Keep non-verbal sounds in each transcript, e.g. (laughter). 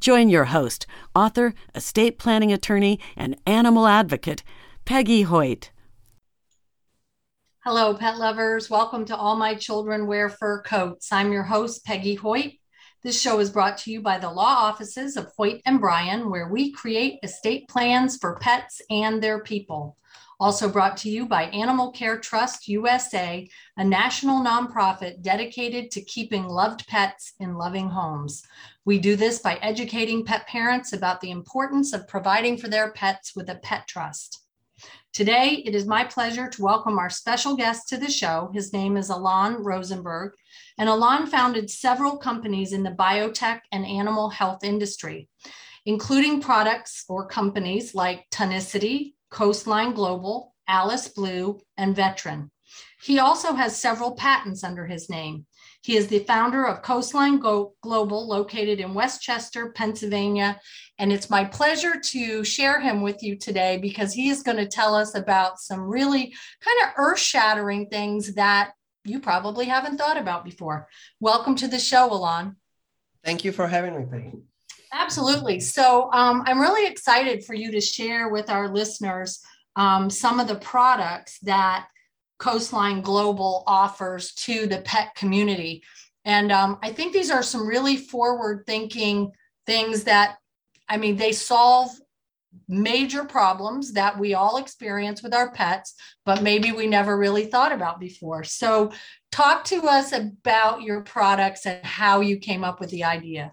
Join your host, author, estate planning attorney, and animal advocate, Peggy Hoyt. Hello, pet lovers. Welcome to All My Children Wear Fur Coats. I'm your host, Peggy Hoyt. This show is brought to you by the law offices of Hoyt and Bryan, where we create estate plans for pets and their people. Also brought to you by Animal Care Trust USA, a national nonprofit dedicated to keeping loved pets in loving homes. We do this by educating pet parents about the importance of providing for their pets with a pet trust. Today, it is my pleasure to welcome our special guest to the show. His name is Alon Rosenberg, and Alon founded several companies in the biotech and animal health industry, including products or companies like Tonicity, Coastline Global, Alice Blue, and Veteran. He also has several patents under his name. He is the founder of Coastline Global, located in West Chester, Pennsylvania. And it's my pleasure to share him with you today because he is going to tell us about some really kind of earth shattering things that you probably haven't thought about before. Welcome to the show, Alon. Thank you for having me, Peggy. Absolutely. So um, I'm really excited for you to share with our listeners um, some of the products that Coastline Global offers to the pet community. And um, I think these are some really forward thinking things that, I mean, they solve major problems that we all experience with our pets, but maybe we never really thought about before. So, talk to us about your products and how you came up with the idea.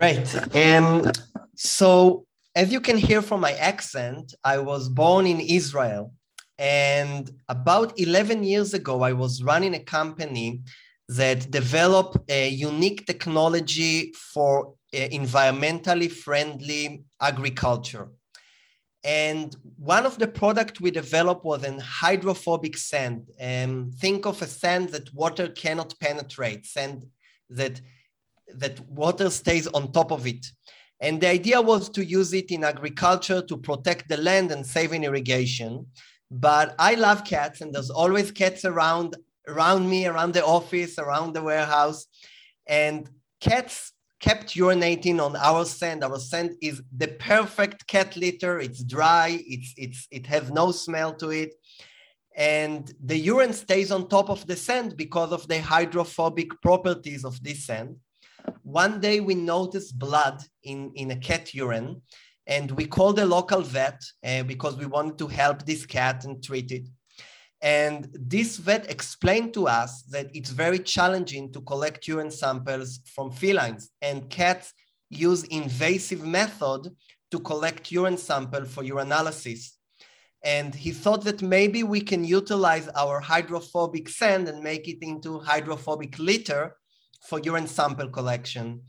Right. Um, so, as you can hear from my accent, I was born in Israel and about 11 years ago, I was running a company that developed a unique technology for uh, environmentally friendly agriculture. And one of the products we developed was an hydrophobic sand. Um, think of a sand that water cannot penetrate, sand that, that water stays on top of it. And the idea was to use it in agriculture to protect the land and save in irrigation but I love cats, and there's always cats around around me, around the office, around the warehouse, and cats kept urinating on our sand. Our sand is the perfect cat litter. It's dry. It's it's it has no smell to it, and the urine stays on top of the sand because of the hydrophobic properties of this sand. One day we noticed blood in in a cat urine, and we called a local vet uh, because we wanted to help this cat and treat it. And this vet explained to us that it's very challenging to collect urine samples from felines, and cats use invasive method to collect urine sample for urinalysis. And he thought that maybe we can utilize our hydrophobic sand and make it into hydrophobic litter for urine sample collection.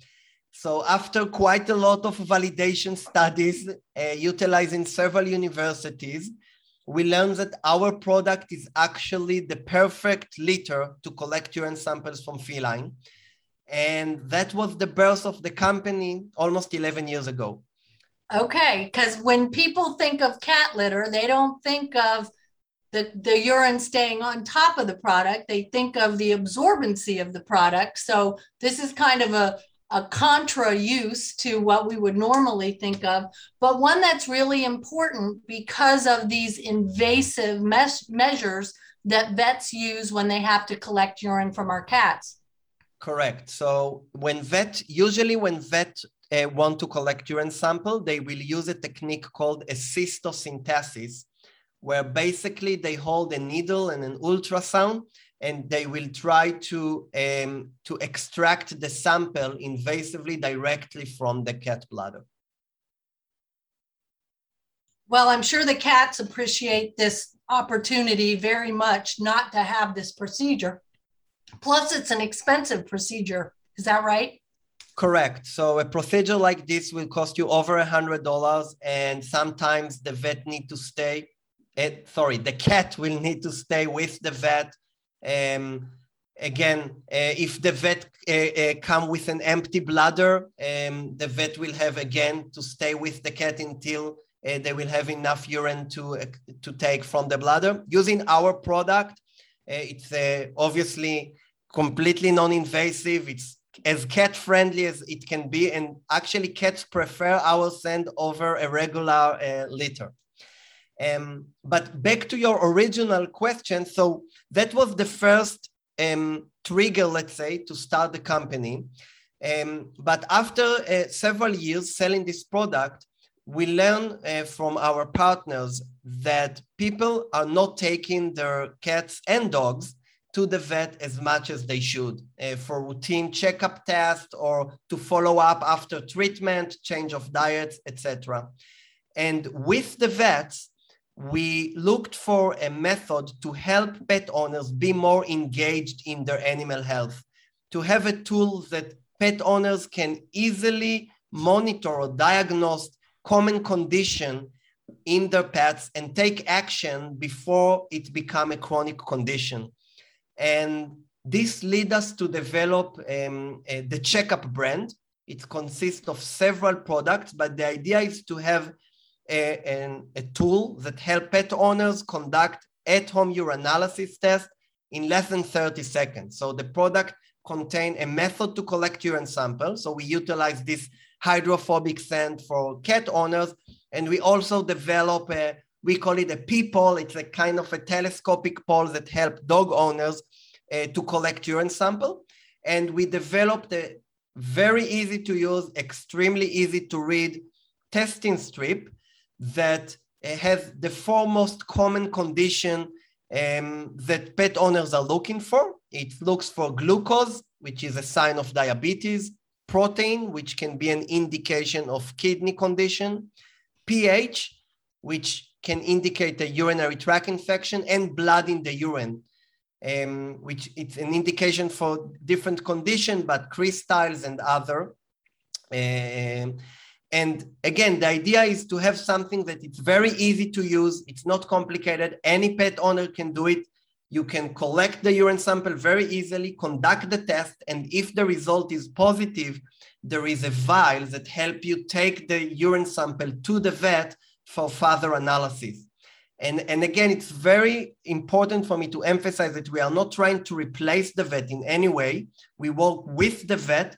So after quite a lot of validation studies uh, utilizing several universities, we learned that our product is actually the perfect litter to collect urine samples from feline. And that was the birth of the company almost 11 years ago. Okay, because when people think of cat litter, they don't think of the, the urine staying on top of the product. They think of the absorbency of the product. So this is kind of a, a contra use to what we would normally think of, but one that's really important because of these invasive mes- measures that vets use when they have to collect urine from our cats. Correct. So when vet, usually when vet uh, want to collect urine sample, they will use a technique called a cystocentesis, where basically they hold a needle and an ultrasound and they will try to, um, to extract the sample invasively directly from the cat bladder. Well, I'm sure the cats appreciate this opportunity very much not to have this procedure. Plus, it's an expensive procedure. Is that right? Correct. So a procedure like this will cost you over a hundred dollars, and sometimes the vet need to stay. Uh, sorry, the cat will need to stay with the vet. Um, again, uh, if the vet uh, come with an empty bladder, um, the vet will have again to stay with the cat until they will have enough urine to to take from the bladder. Using our product, it's obviously completely non-invasive. It's as cat friendly as it can be. And actually, cats prefer our sand over a regular uh, litter. Um, but back to your original question. So that was the first um, trigger, let's say, to start the company. Um, but after uh, several years selling this product, we learn uh, from our partners that people are not taking their cats and dogs to the vet as much as they should uh, for routine checkup tests or to follow up after treatment, change of diets, etc. And with the vets, we looked for a method to help pet owners be more engaged in their animal health, to have a tool that pet owners can easily monitor or diagnose common condition in their pets and take action before it become a chronic condition. And this led us to develop um, uh, the Checkup brand. It consists of several products, but the idea is to have a, a, tool that help pet owners conduct at-home urinalysis test in less than 30 seconds. So the product contain a method to collect urine sample. So we utilize this hydrophobic sand for cat owners. And we also develop a we call it a Pee-Pole. It's a kind of a telescopic pole that help dog owners uh, to collect urine sample. And we developed a very easy to use, extremely easy to read testing strip that uh, has the four most common condition um, that pet owners are looking for. It looks for glucose, which is a sign of diabetes, protein, which can be an indication of kidney condition, pH, which can indicate a urinary tract infection and blood in the urine, um, which it's an indication for different condition, but crystals and other. Um, and again, the idea is to have something that it's very easy to use. It's not complicated. Any pet owner can do it. You can collect the urine sample very easily, conduct the test, and if the result is positive, there is a vial that help you take the urine sample to the vet for further analysis. And, and again, it's very important for me to emphasize that we are not trying to replace the vet in any way. We work with the vet.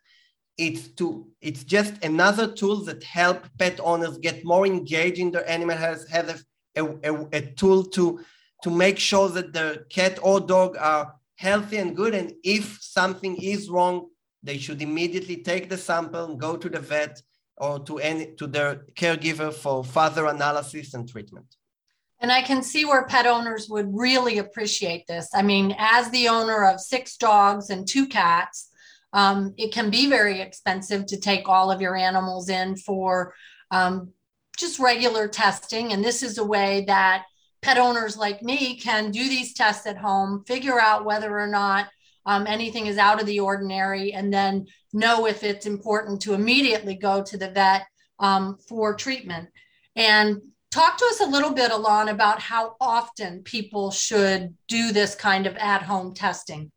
It's to it's just another tool that help pet owners get more engaged in their animal health, have a, a, a tool to to make sure that the cat or dog are healthy and good. And if something is wrong, they should immediately take the sample and go to the vet or to any to their caregiver for further analysis and treatment. And I can see where pet owners would really appreciate this. I mean, as the owner of six dogs and two cats, um, it can be very expensive to take all of your animals in for um, just regular testing. And this is a way that pet owners like me can do these tests at home, figure out whether or not um, anything is out of the ordinary, and then know if it's important to immediately go to the vet um, for treatment. And talk to us a little bit, Alon, about how often people should do this kind of at home testing.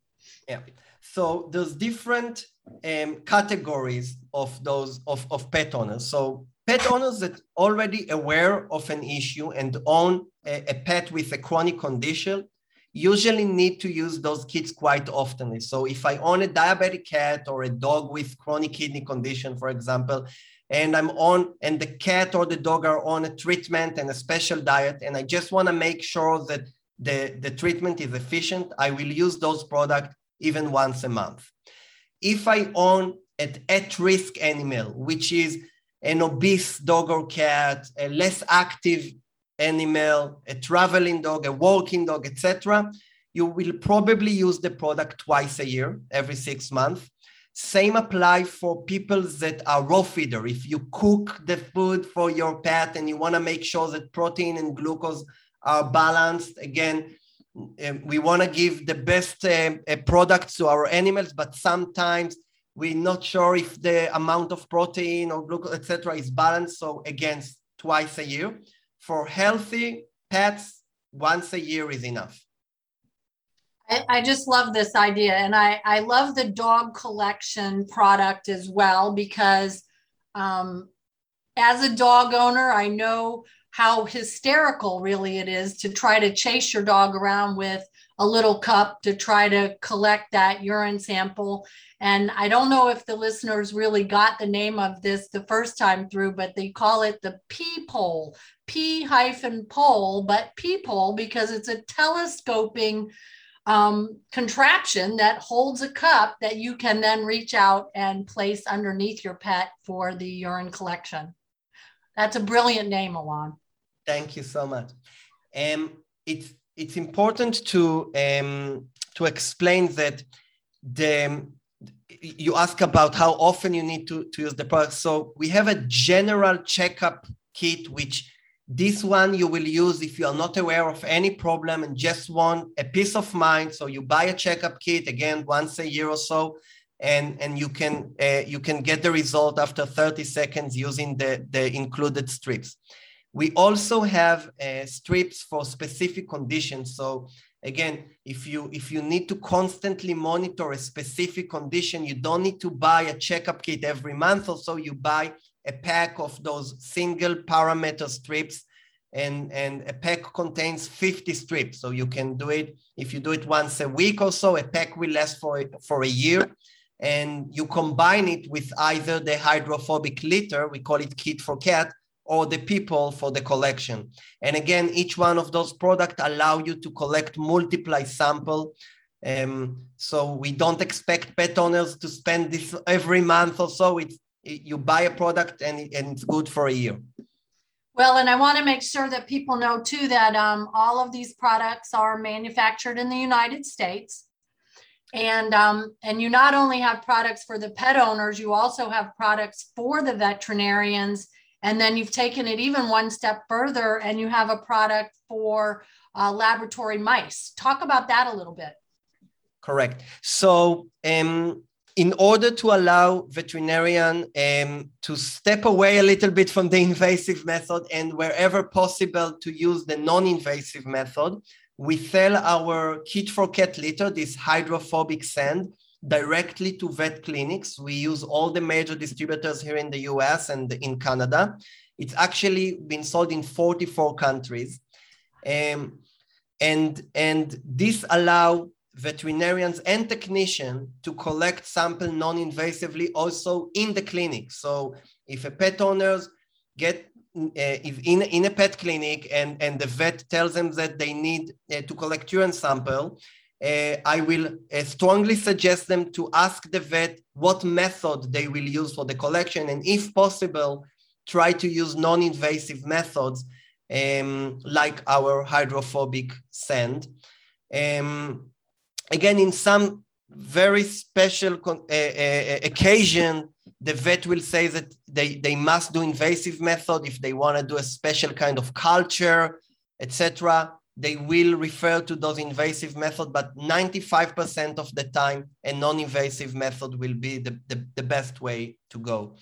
Yeah. So there's different um, categories of those of, of pet owners. So pet owners that already aware of an issue and own a, a pet with a chronic condition usually need to use those kits quite often. So if I own a diabetic cat or a dog with chronic kidney condition, for example, and I'm on, and the cat or the dog are on a treatment and a special diet, and I just want to make sure that the, the treatment is efficient, I will use those products even once a month. If I own an at-risk animal, which is an obese dog or cat, a less active animal, a traveling dog, a walking dog, etc., you will probably use the product twice a year, every six months. Same apply for people that are raw feeder. If you cook the food for your pet and you want to make sure that protein and glucose are balanced, again, we want to give the best uh, uh, products to our animals, but sometimes we're not sure if the amount of protein or glucose, etc., is balanced. So again, twice a year. For healthy pets, once a year is enough. I, I just love this idea. And I, I love the dog collection product as well because um, as a dog owner, I know how hysterical really it is to try to chase your dog around with a little cup to try to collect that urine sample. And I don't know if the listeners really got the name of this the first time through, but they call it the pee pole, P hyphen pole, but pee pole because it's a telescoping um, contraption that holds a cup that you can then reach out and place underneath your pet for the urine collection. That's a brilliant name, Alon. Thank you so much. Um, it's it's important to um, to explain that the you ask about how often you need to, to use the product. So we have a general checkup kit which this one you will use if you are not aware of any problem and just want a peace of mind. So you buy a checkup kit again once a year or so, and and you can uh, you can get the result after 30 seconds using the the included strips. We also have uh, strips for specific conditions. So again, if you if you need to constantly monitor a specific condition, you don't need to buy a checkup kit every month or so. You buy a pack of those single parameter strips and, and a pack contains 50 strips. So you can do it, if you do it once a week or so, a pack will last for, for a year. And you combine it with either the hydrophobic litter, we call it kit for cat, or the Pee-Pole for the collection. And again, each one of those products allow you to collect multiply sample. Um, so we don't expect pet owners to spend this every month or so. It's you buy a product and, and it's good for a year. Well, and I want to make sure that people know too that um, all of these products are manufactured in the United States. And um, and you not only have products for the pet owners, you also have products for the veterinarians. And then you've taken it even one step further and you have a product for uh, laboratory mice. Talk about that a little bit. Correct. So um, in order to allow veterinarian um, to step away a little bit from the (laughs) invasive method and wherever possible to use the non-invasive method, we sell our kit for cat litter, this hydrophobic sand, directly to vet clinics. We use all the major distributors here in the US and in Canada. It's actually been sold in 44 countries. Um, and, and this allow veterinarians and technicians to collect sample non-invasively also in the clinic. So if a pet owners get uh, in, in a pet clinic and, and the vet tells them that they need uh, to collect urine sample, I will uh, strongly suggest them to ask the vet what method they will use for the collection. And if possible, try to use non-invasive methods um, like our hydrophobic sand. Um, again, in some very special uh, uh, occasion, the vet will say that they, they must do invasive method if they want to do a special kind of culture, etc. They will refer to those invasive method, but 95% of the time, a non-invasive method will be the, the, the best way to go.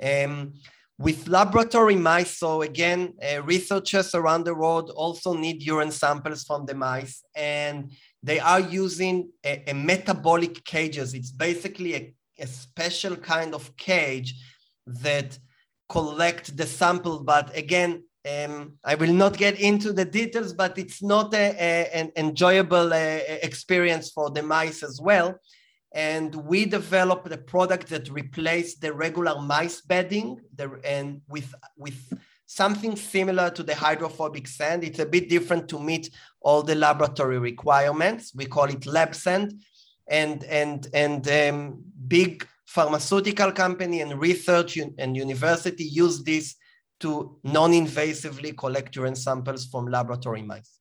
Um, with laboratory mice, so again, uh, researchers around the world also need urine samples from the mice, and they are using a, a metabolic cages. It's basically a, a, special kind of cage that collect the sample. But again, um, I will not get into the details, but it's not a, an enjoyable uh, experience for the mice as well. And we developed a product that replaced the regular mice bedding the, and with, with something similar to the hydrophobic sand. It's a bit different to meet all the laboratory requirements. We call it lab sand. And, and, and um, big pharmaceutical company and research and university use this to non-invasively collect urine samples from laboratory mice.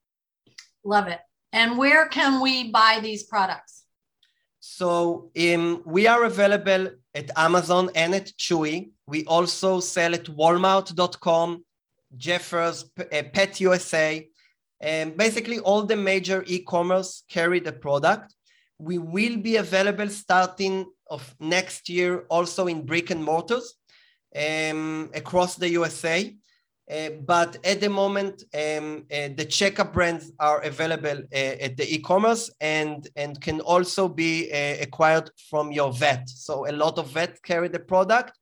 Love it. And where can we buy these products? So um, we are available at Amazon and at Chewy. We also sell at Walmart.com, Jeffers, uh, Pet USA, and basically all the major e-commerce carry the product. We will be available starting of next year also in brick and mortars um, across the USA. Uh, but at the moment, um, uh, the checkup brands are available uh, at the e-commerce and, and can also be uh, acquired from your vet. So a lot of vets carry the product.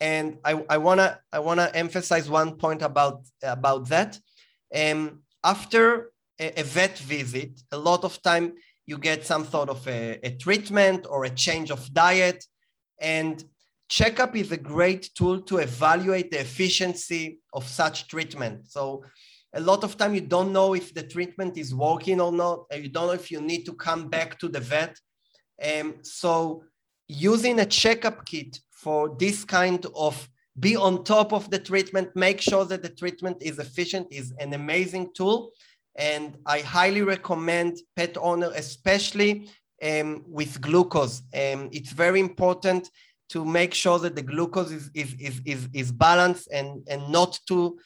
And I, I wanna I wanna emphasize one point about about that. Um, after a, a vet visit, a lot of time you get some sort of a, a treatment or a change of diet, and checkup is a great tool to evaluate the efficiency of such treatment. So a lot of time you don't know if the treatment is working or not. And you don't know if you need to come back to the vet. Um, so using a checkup kit for this kind of be on top of the treatment, make sure that the treatment is efficient is an amazing tool. And I highly recommend pet owner, especially um, with glucose. Um, it's very important to make sure that the glucose is, is, is, is, is balanced and, and not to,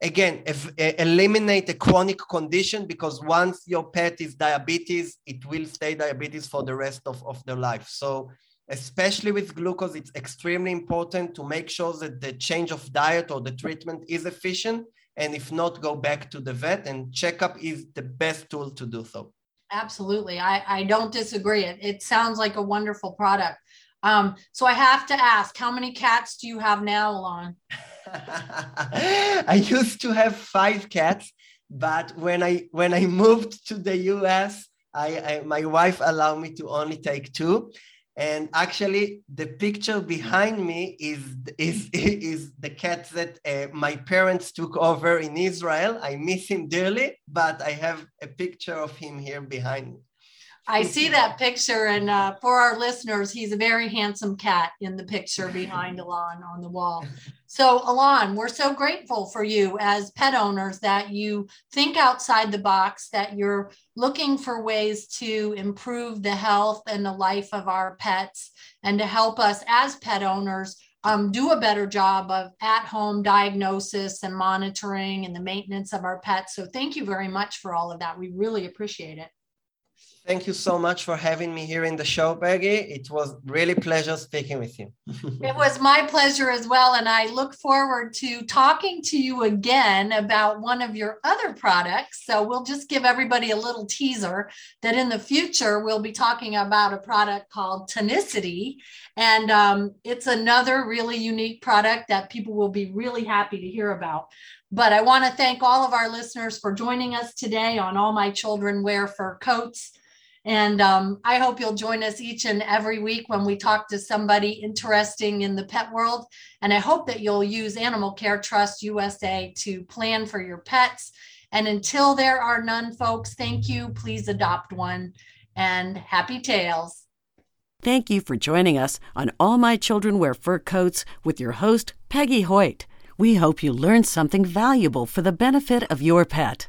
again, if, eliminate a chronic condition because once your pet is diabetes, it will stay diabetes for the rest of, of their life. So especially with glucose, it's extremely important to make sure that the change of diet or the treatment is efficient. And if not, go back to the vet and checkup is the best tool to do so. Absolutely. I, I don't disagree. It, it sounds like a wonderful product. Um, so I have to ask, how many cats do you have now, Alon? (laughs) I used to have five cats, but when I when I moved to the US, I, I my wife allowed me to only take two. And actually, the picture behind me is is (laughs) is the cat that uh, my parents took over in Israel. I miss him dearly, but I have a picture of him here behind me. I see that picture, and uh, for our listeners, he's a very handsome cat in the picture behind Alon on the wall. So, Alon, we're so grateful for you as pet owners that you think outside the box, that you're looking for ways to improve the health and the life of our pets, and to help us as pet owners um, do a better job of at home diagnosis and monitoring and the maintenance of our pets. So, thank you very much for all of that. We really appreciate it. Thank you so much for having me here in the show, Peggy. It was really pleasure speaking with you. (laughs) it was my pleasure as well. And I look forward to talking to you again about one of your other products. So we'll just give everybody a little teaser that in the future, we'll be talking about a product called Tonicity. And um, it's another really unique product that people will be really happy to hear about. But I want to thank all of our listeners for joining us today on All My Children Wear Fur Coats. And um, I hope you'll join us each and every week when we talk to somebody interesting in the pet world. And I hope that you'll use Animal Care Trust USA to plan for your pets. And until there are none, folks, thank you. Please adopt one and happy tails. Thank you for joining us on All My Children Wear Fur Coats with your host, Peggy Hoyt. We hope you learned something valuable for the benefit of your pet.